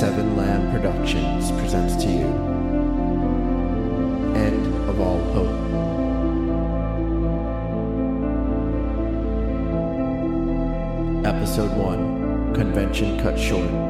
Seven Lamb Productions presents to you End of All Hope. Episode 1 Convention Cut Short.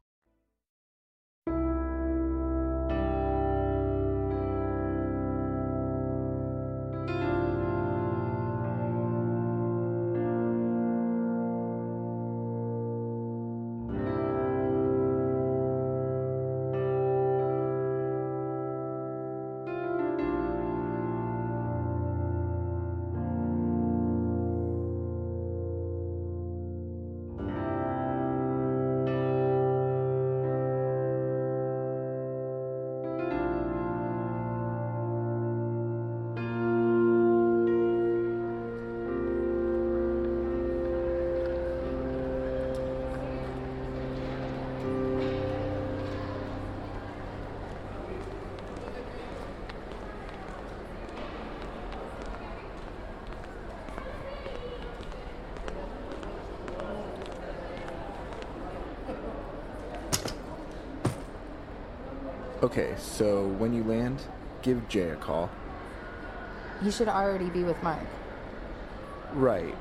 Okay, so when you land, give Jay a call. He should already be with Mark. Right,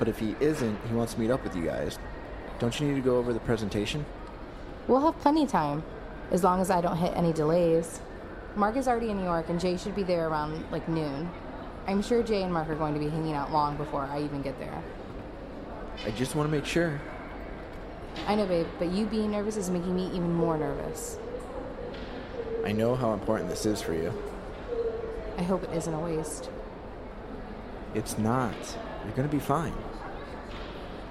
but if he isn't, he wants to meet up with you guys. Don't you need to go over the presentation? We'll have plenty of time, as long as I don't hit any delays. Mark is already in New York, and Jay should be there around like noon. I'm sure Jay and Mark are going to be hanging out long before I even get there. I just want to make sure. I know, babe, but you being nervous is making me even more nervous. I know how important this is for you. I hope it isn't a waste. It's not. You're gonna be fine.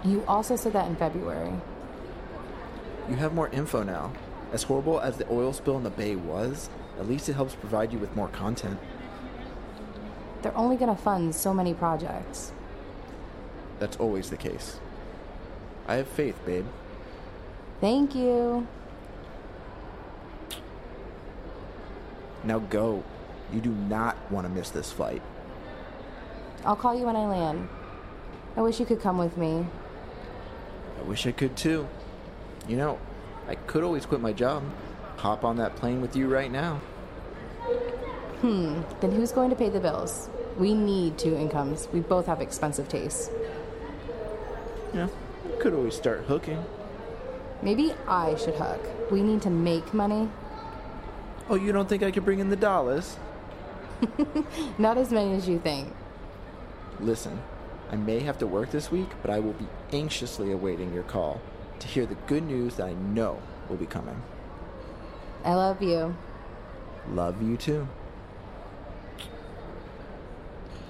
You also said that in February. You have more info now. As horrible as the oil spill in the bay was, at least it helps provide you with more content. They're only going to fund so many projects. That's always the case. I have faith, babe. Thank you. Now go. You do not want to miss this flight. I'll call you when I land. I wish you could come with me. I wish I could too. You know, I could always quit my job, hop on that plane with you right now. Hmm, then who's going to pay the bills? We need two incomes. We both have expensive tastes. Yeah, could always start hooking. Maybe I should hook. We need to make money. Oh, you don't think I could bring in the dollars? Not as many as you think. Listen, I may have to work this week, but I will be anxiously awaiting your call to hear the good news that I know will be coming. I love you. Love you too.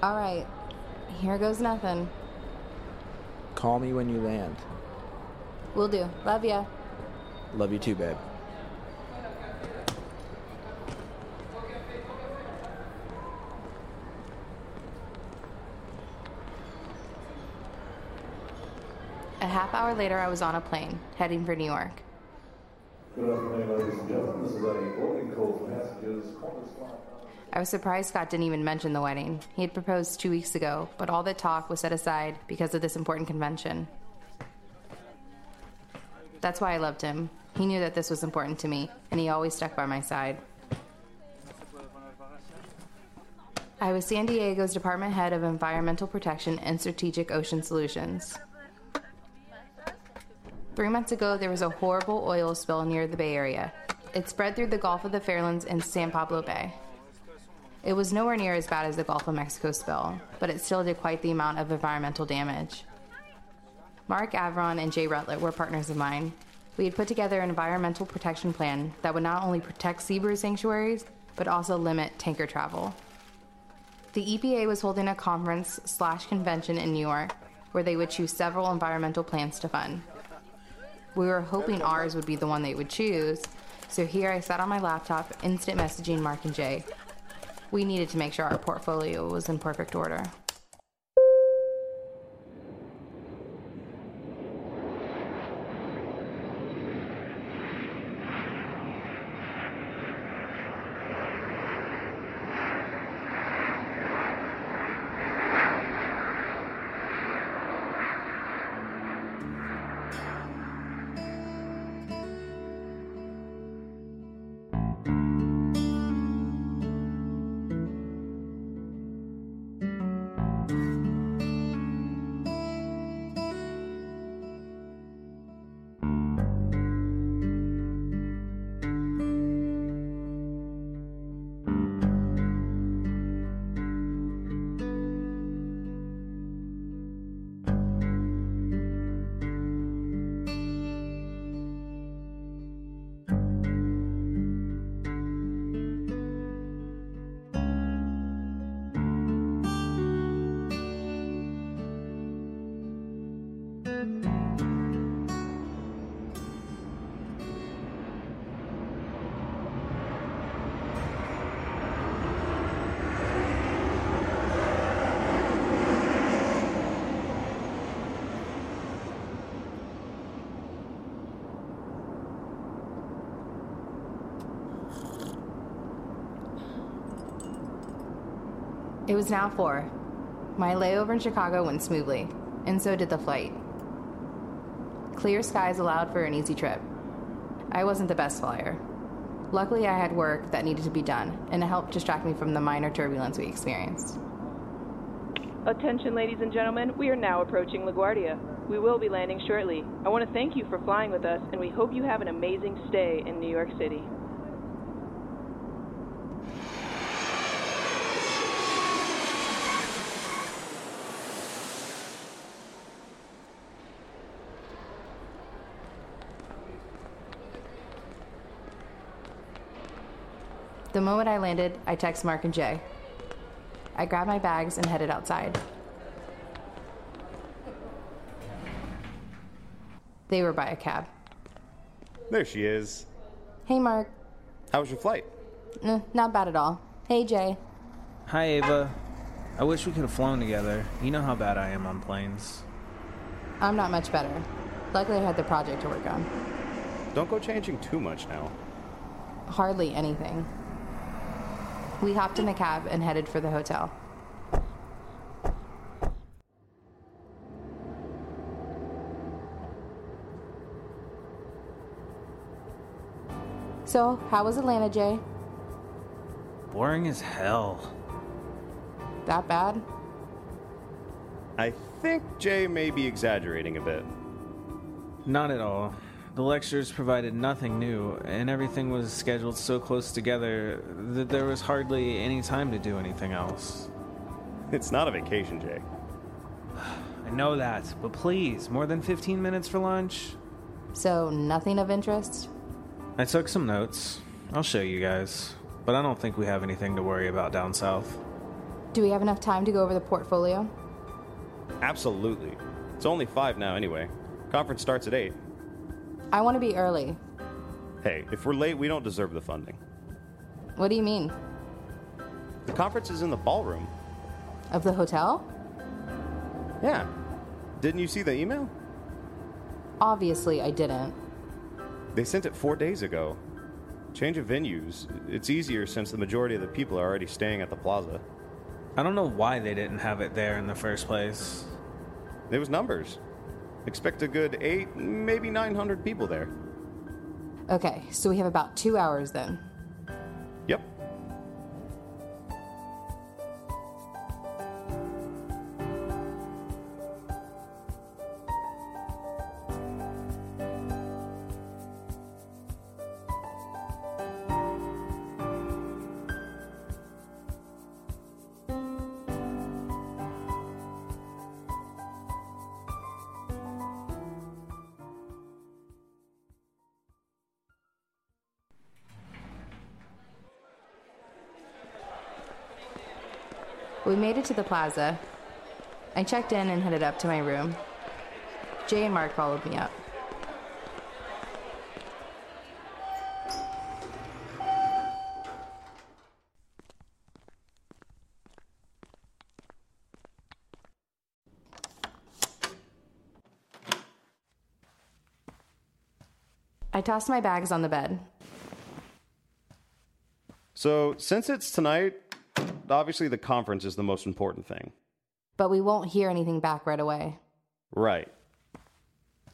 All right, here goes nothing. Call me when you land. Will do. Love ya. Love you too, babe. Half hour later, I was on a plane, heading for New York. Good afternoon, ladies and gentlemen. This is a boarding call for passengers I was surprised Scott didn't even mention the wedding. He had proposed two weeks ago, but all the talk was set aside because of this important convention. That's why I loved him. He knew that this was important to me, and he always stuck by my side. I was San Diego's Department Head of Environmental Protection and Strategic Ocean Solutions. Three months ago, there was a horrible oil spill near the Bay Area. It spread through the Gulf of the Farallones and San Pablo Bay. It was nowhere near as bad as the Gulf of Mexico spill, but it still did quite the amount of environmental damage. Mark Avron and Jay Rutlet were partners of mine. We had put together an environmental protection plan that would not only protect seabird sanctuaries, but also limit tanker travel. The EPA was holding a conference slash convention in New York where they would choose several environmental plans to fund. We were hoping ours would be the one they would choose, so here I sat on my laptop, instant messaging Mark and Jay. We needed to make sure our portfolio was in perfect order. It was now four. My layover in Chicago went smoothly, and so did the flight. Clear skies allowed for an easy trip. I wasn't the best flyer. Luckily, I had work that needed to be done, and it helped distract me from the minor turbulence we experienced. Attention, ladies and gentlemen, we are now approaching LaGuardia. We will be landing shortly. I want to thank you for flying with us, and we hope you have an amazing stay in New York City. The moment I landed, I text Mark and Jay. I grabbed my bags and headed outside. They were by a cab. There she is. Hey, Mark. How was your flight? Eh, not bad at all. Hey, Jay. Hi, Ava. I wish we could have flown together. You know how bad I am on planes. I'm not much better. Luckily, I had the project to work on. Don't go changing too much now. Hardly anything. We hopped in the cab and headed for the hotel. So, how was Atlanta, Jay? Boring as hell. That bad? I think Jay may be exaggerating a bit. Not at all. The lectures provided nothing new, and everything was scheduled so close together that there was hardly any time to do anything else. It's not a vacation, Jay. I know that, but please, more than 15 minutes for lunch? So, nothing of interest? I took some notes. I'll show you guys. But I don't think we have anything to worry about down south. Do we have enough time to go over the portfolio? Absolutely. It's only five now, anyway. Conference starts at eight. I want to be early. Hey, if we're late, we don't deserve the funding. What do you mean? The conference is in the ballroom. Of the hotel? Yeah. Didn't you see the email? Obviously, I didn't. They sent it four days ago. Change of venues. It's easier since the majority of the people are already staying at the plaza. I don't know why they didn't have it there in the first place. It was numbers. Expect a good eight, maybe 900 people there. Okay, so we have about two hours then. We made it to the plaza. I checked in and headed up to my room. Jay and Mark followed me up. I tossed my bags on the bed. So, since it's tonight, obviously the conference is the most important thing. But we won't hear anything back right away. Right.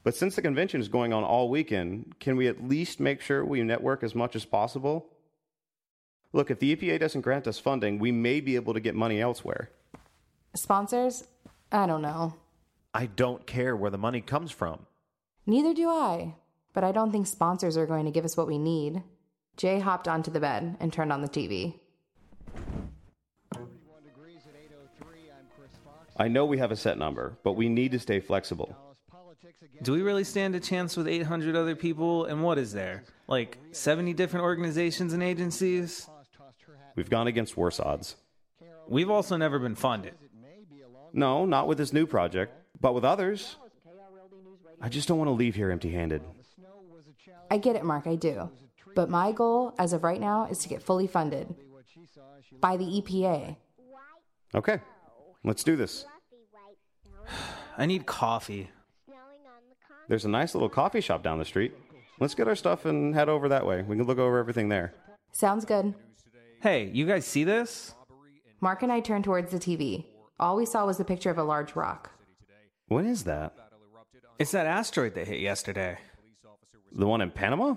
But since the convention is going on all weekend, can we at least make sure we network as much as possible? Look, if the EPA doesn't grant us funding, we may be able to get money elsewhere. Sponsors? I don't know. I don't care where the money comes from. Neither do I. But I don't think sponsors are going to give us what we need. Jay hopped onto the bed and turned on the TV. I know we have a set number, but we need to stay flexible. Do we really stand a chance with 800 other people? And what is there? Like 70 different organizations and agencies? We've gone against worse odds. We've also never been funded. No, not with this new project, but with others. I just don't want to leave here empty handed. I get it, Mark, I do. But my goal, as of right now, is to get fully funded by the EPA. Okay, let's do this. I need coffee. There's a nice little coffee shop down the street. Let's get our stuff and head over that way. We can look over everything there. Sounds good. Hey, you guys see this? Mark and I turned towards the TV. All we saw was a picture of a large rock. What is that? It's that asteroid that hit yesterday. The one in Panama?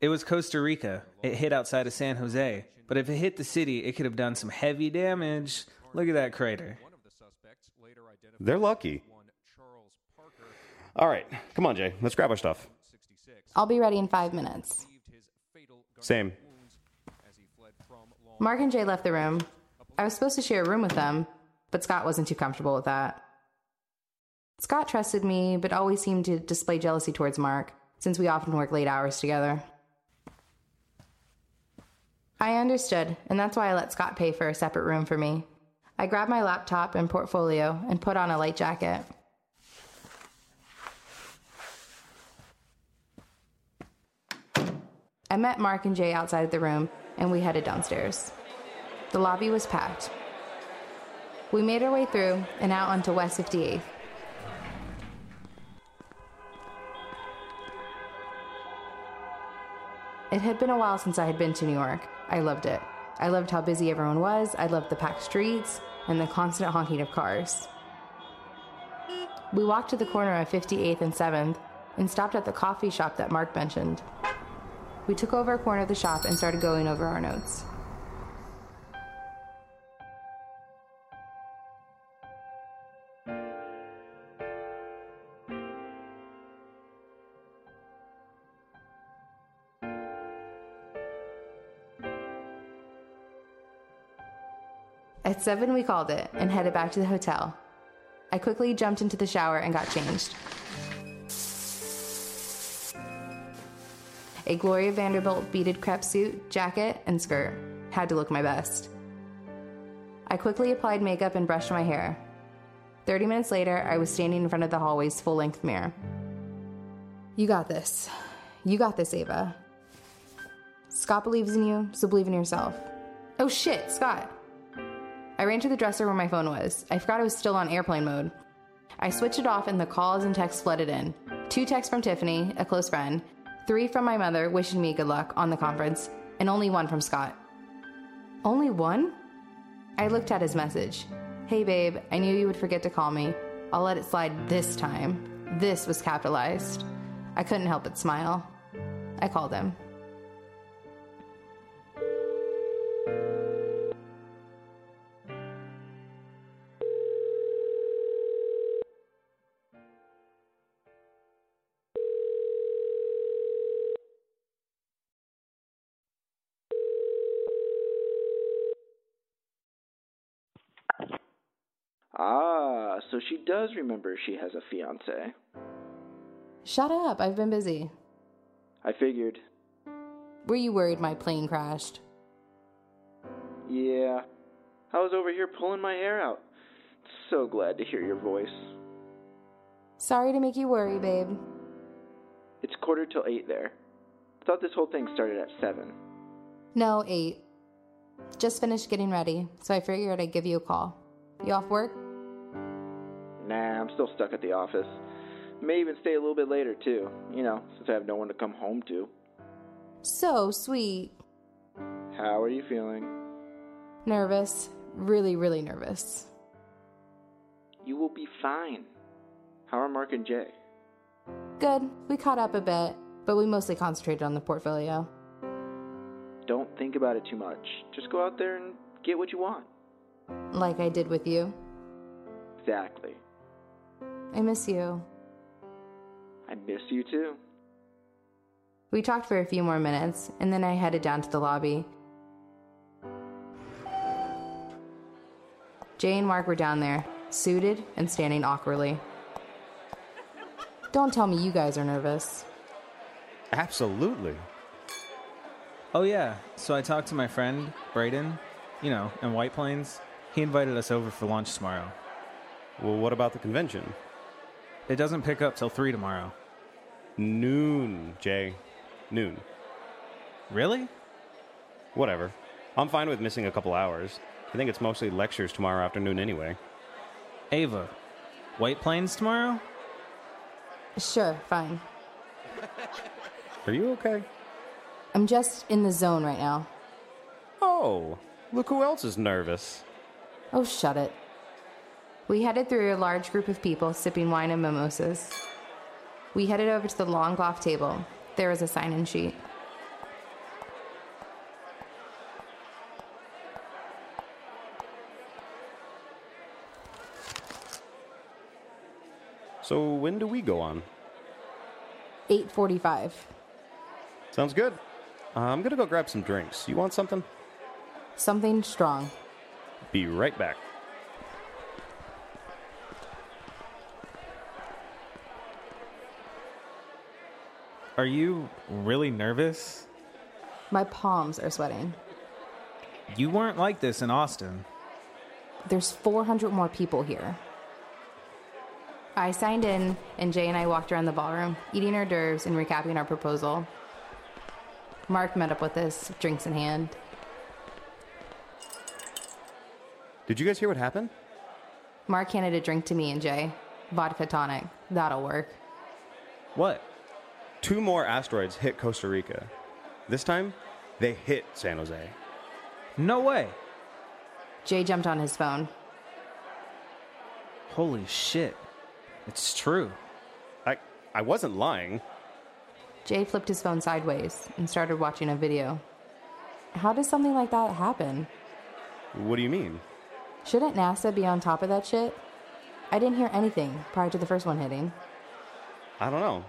It was Costa Rica. It hit outside of San Jose. But if it hit the city, it could have done some heavy damage. Look at that crater. They're lucky. All right, come on, Jay. Let's grab our stuff. I'll be ready in five minutes. Same. Mark and Jay left the room. I was supposed to share a room with them, but Scott wasn't too comfortable with that. Scott trusted me, but always seemed to display jealousy towards Mark, since we often work late hours together. I understood, and that's why I let Scott pay for a separate room for me. I grabbed my laptop and portfolio and put on a light jacket. I met Mark and Jay outside the room, and we headed downstairs. The lobby was packed. We made our way through and out onto West 58th. It had been a while since I had been to New York. I loved it. I loved how busy everyone was. I loved the packed streets and the constant honking of cars. We walked to the corner of 58th and 7th and stopped at the coffee shop that Mark mentioned. We took over a corner of the shop and started going over our notes. At 7, we called it and headed back to the hotel. I quickly jumped into the shower and got changed. A Gloria Vanderbilt beaded crepe suit, jacket, and skirt. Had to look my best. I quickly applied makeup and brushed my hair. 30 minutes later, I was standing in front of the hallway's full length mirror. You got this. You got this, Ava. Scott believes in you, so believe in yourself. Oh shit, Scott. I ran to the dresser where my phone was. I forgot it was still on airplane mode. I switched it off and the calls and texts flooded in. Two texts from Tiffany, a close friend, Three from my mother wishing me good luck on the conference, and only one from Scott. Only one? I looked at his message. Hey babe, I knew you would forget to call me. I'll let it slide this time. This was capitalized. I couldn't help but smile. I called him. So she does remember she has a fiance. Shut up, I've been busy. I figured. Were you worried my plane crashed? Yeah. I was over here pulling my hair out. So glad to hear your voice. Sorry to make you worry, babe. It's quarter till eight there. Thought this whole thing started at seven. No, eight. Just finished getting ready, so I figured I'd give you a call. You off work? Nah, I'm still stuck at the office. May even stay a little bit later, too. You know, since I have no one to come home to. So sweet. How are you feeling? Nervous. Really, really nervous. You will be fine. How are Mark and Jay? Good. We caught up a bit, but we mostly concentrated on the portfolio. Don't think about it too much. Just go out there and get what you want. Like I did with you. Exactly. I miss you. I miss you too. We talked for a few more minutes, and then I headed down to the lobby. Jay and Mark were down there, suited and standing awkwardly. Don't tell me you guys are nervous. Absolutely. Oh, yeah. So I talked to my friend, Brayden, you know, in White Plains. He invited us over for lunch tomorrow. Well, what about the convention? It doesn't pick up till 3 tomorrow. Noon, Jay. Noon. Really? Whatever. I'm fine with missing a couple hours. I think it's mostly lectures tomorrow afternoon anyway. Ava, White Plains tomorrow? Sure, fine. Are you okay? I'm just in the zone right now. Oh, look who else is nervous. Oh, shut it. We headed through a large group of people sipping wine and mimosas. We headed over to the long cloth table. There was a sign in sheet. So when do we go on? 845. Sounds good. Uh, I'm gonna go grab some drinks. You want something? Something strong. Be right back. Are you really nervous? My palms are sweating. You weren't like this in Austin. There's 400 more people here. I signed in, and Jay and I walked around the ballroom, eating hors d'oeuvres and recapping our proposal. Mark met up with us, drinks in hand. Did you guys hear what happened? Mark handed a drink to me and Jay. Vodka tonic. That'll work. What? Two more asteroids hit Costa Rica. This time, they hit San Jose. No way. Jay jumped on his phone. Holy shit. It's true. I I wasn't lying. Jay flipped his phone sideways and started watching a video. How does something like that happen? What do you mean? Shouldn't NASA be on top of that shit? I didn't hear anything prior to the first one hitting. I don't know.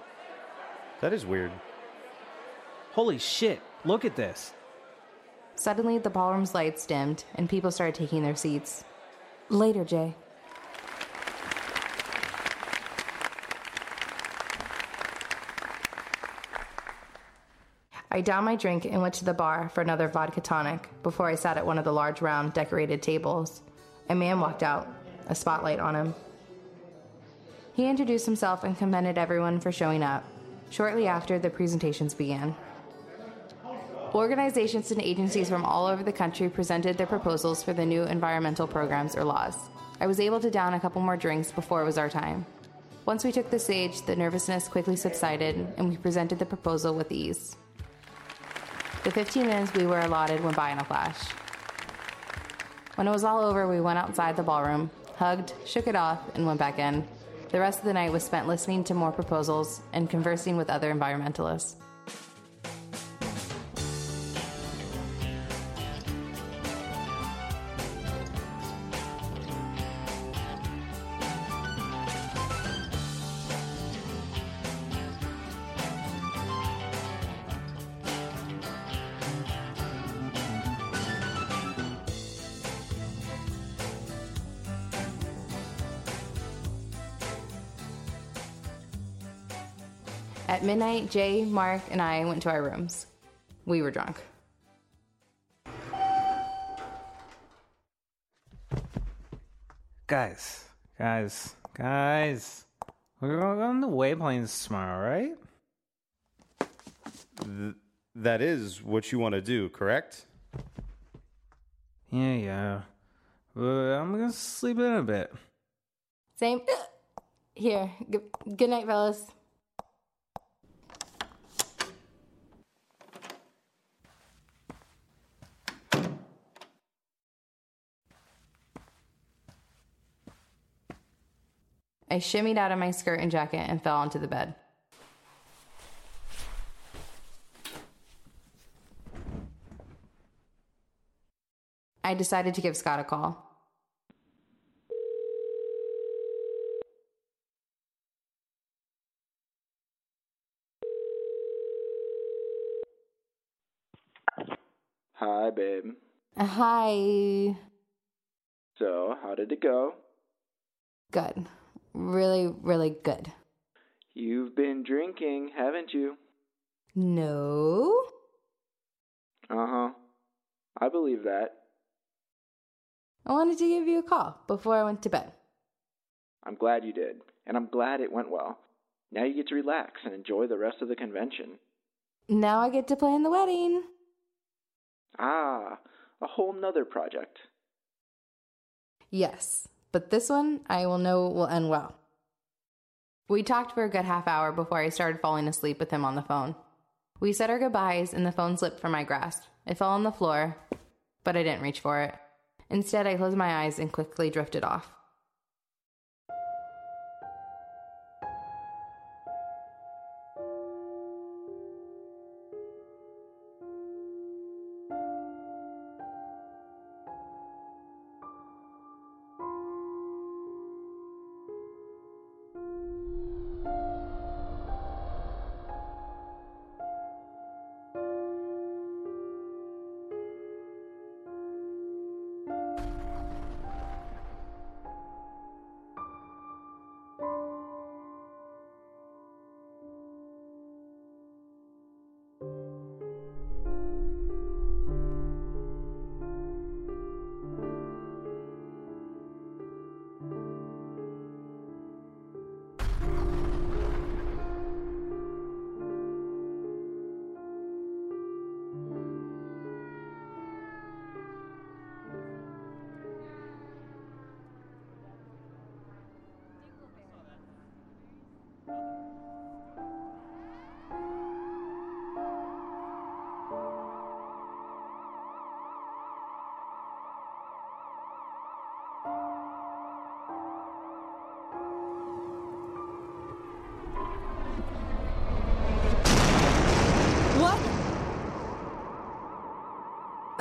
That is weird. Holy shit. Look at this. Suddenly, the ballroom's lights dimmed and people started taking their seats. Later, Jay. I downed my drink and went to the bar for another vodka tonic before I sat at one of the large round decorated tables. A man walked out, a spotlight on him. He introduced himself and commended everyone for showing up. Shortly after, the presentations began. Organizations and agencies from all over the country presented their proposals for the new environmental programs or laws. I was able to down a couple more drinks before it was our time. Once we took the stage, the nervousness quickly subsided, and we presented the proposal with ease. The 15 minutes we were allotted went by in a flash. When it was all over, we went outside the ballroom, hugged, shook it off, and went back in. The rest of the night was spent listening to more proposals and conversing with other environmentalists. At midnight, Jay, Mark, and I went to our rooms. We were drunk. Guys, guys, guys. We're going on the White Plains tomorrow, right? Th- that is what you want to do, correct? Yeah, yeah. But I'm gonna sleep in a bit. Same. Here. G- good night, fellas. I shimmied out of my skirt and jacket and fell onto the bed. I decided to give Scott a call. Hi, babe. Hi. So, how did it go? Good. Really, really good. You've been drinking, haven't you? No? Uh huh. I believe that. I wanted to give you a call before I went to bed. I'm glad you did, and I'm glad it went well. Now you get to relax and enjoy the rest of the convention. Now I get to plan the wedding. Ah, a whole nother project. Yes, but this one I will know will end well. We talked for a good half hour before I started falling asleep with him on the phone. We said our goodbyes and the phone slipped from my grasp. It fell on the floor, but I didn't reach for it. Instead, I closed my eyes and quickly drifted off.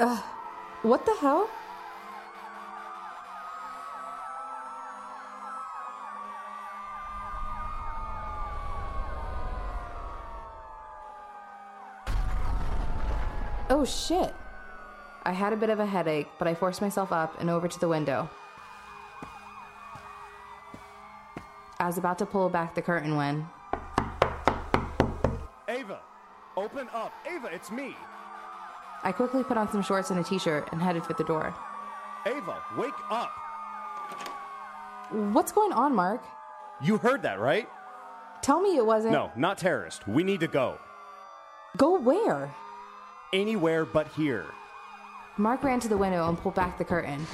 What the hell? Oh shit. I had a bit of a headache, but I forced myself up and over to the window. I was about to pull back the curtain when Ava, open up. Ava, it's me. I quickly put on some shorts and a t shirt and headed for the door. Ava, wake up. What's going on, Mark? You heard that, right? Tell me it wasn't. No, not terrorist. We need to go. Go where? Anywhere but here. Mark ran to the window and pulled back the curtain.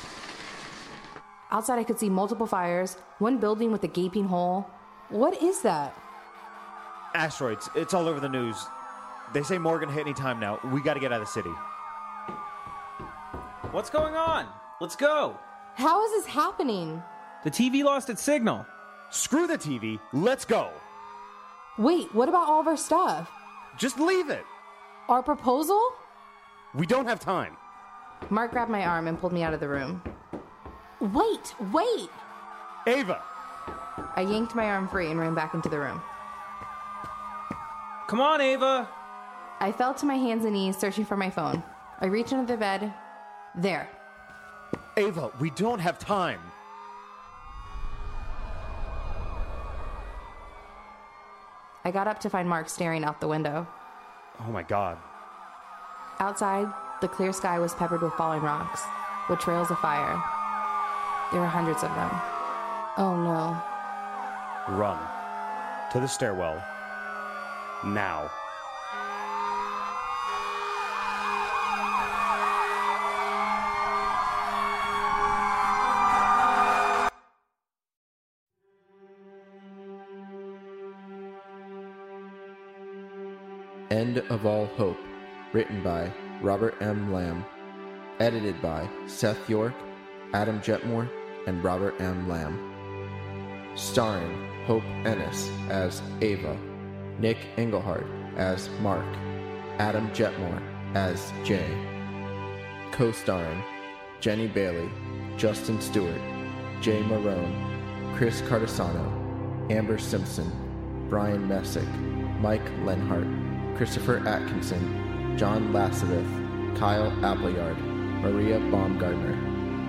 Outside, I could see multiple fires, one building with a gaping hole. What is that? Asteroids. It's all over the news. They say Morgan hit any time now. We gotta get out of the city. What's going on? Let's go. How is this happening? The TV lost its signal. Screw the TV. Let's go. Wait, what about all of our stuff? Just leave it. Our proposal? We don't have time. Mark grabbed my arm and pulled me out of the room. Wait, wait! Ava. I yanked my arm free and ran back into the room. Come on, Ava. I fell to my hands and knees searching for my phone. I reached under the bed. There. Ava, we don't have time. I got up to find Mark staring out the window. Oh my god. Outside, the clear sky was peppered with falling rocks, with trails of fire. There were hundreds of them. Oh no. Run. To the stairwell. Now. End of All Hope, written by Robert M. Lamb, edited by Seth York, Adam Jetmore, and Robert M. Lamb. Starring Hope Ennis as Ava, Nick Engelhard as Mark, Adam Jetmore as Jay. Co starring Jenny Bailey, Justin Stewart, Jay Marone, Chris Cardasano, Amber Simpson, Brian Messick, Mike Lenhart, Christopher Atkinson, John Lasseter, Kyle Appleyard, Maria Baumgartner,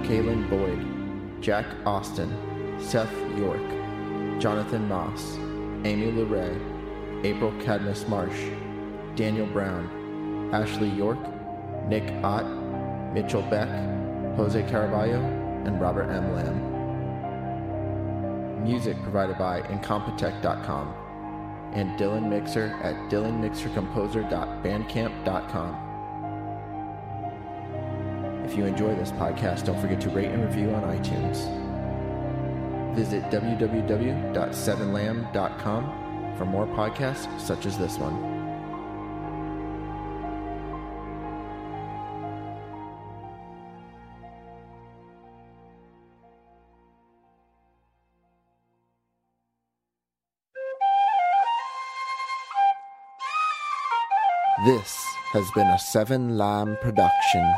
Kaylin Boyd, Jack Austin, Seth York, Jonathan Moss, Amy LeRae, April Cadmus Marsh, Daniel Brown, Ashley York, Nick Ott, Mitchell Beck, Jose Caraballo, and Robert M. Lamb. Music provided by Incompetech.com and Dylan Mixer at dylanmixercomposer.bandcamp.com. If you enjoy this podcast, don't forget to rate and review on iTunes. Visit www.sevenlamb.com for more podcasts such as this one. This has been a Seven Lamb production.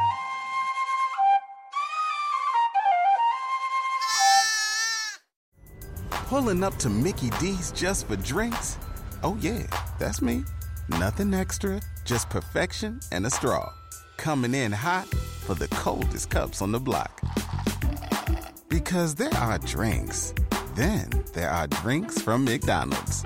Pulling up to Mickey D's just for drinks? Oh, yeah, that's me. Nothing extra, just perfection and a straw. Coming in hot for the coldest cups on the block. Because there are drinks, then there are drinks from McDonald's.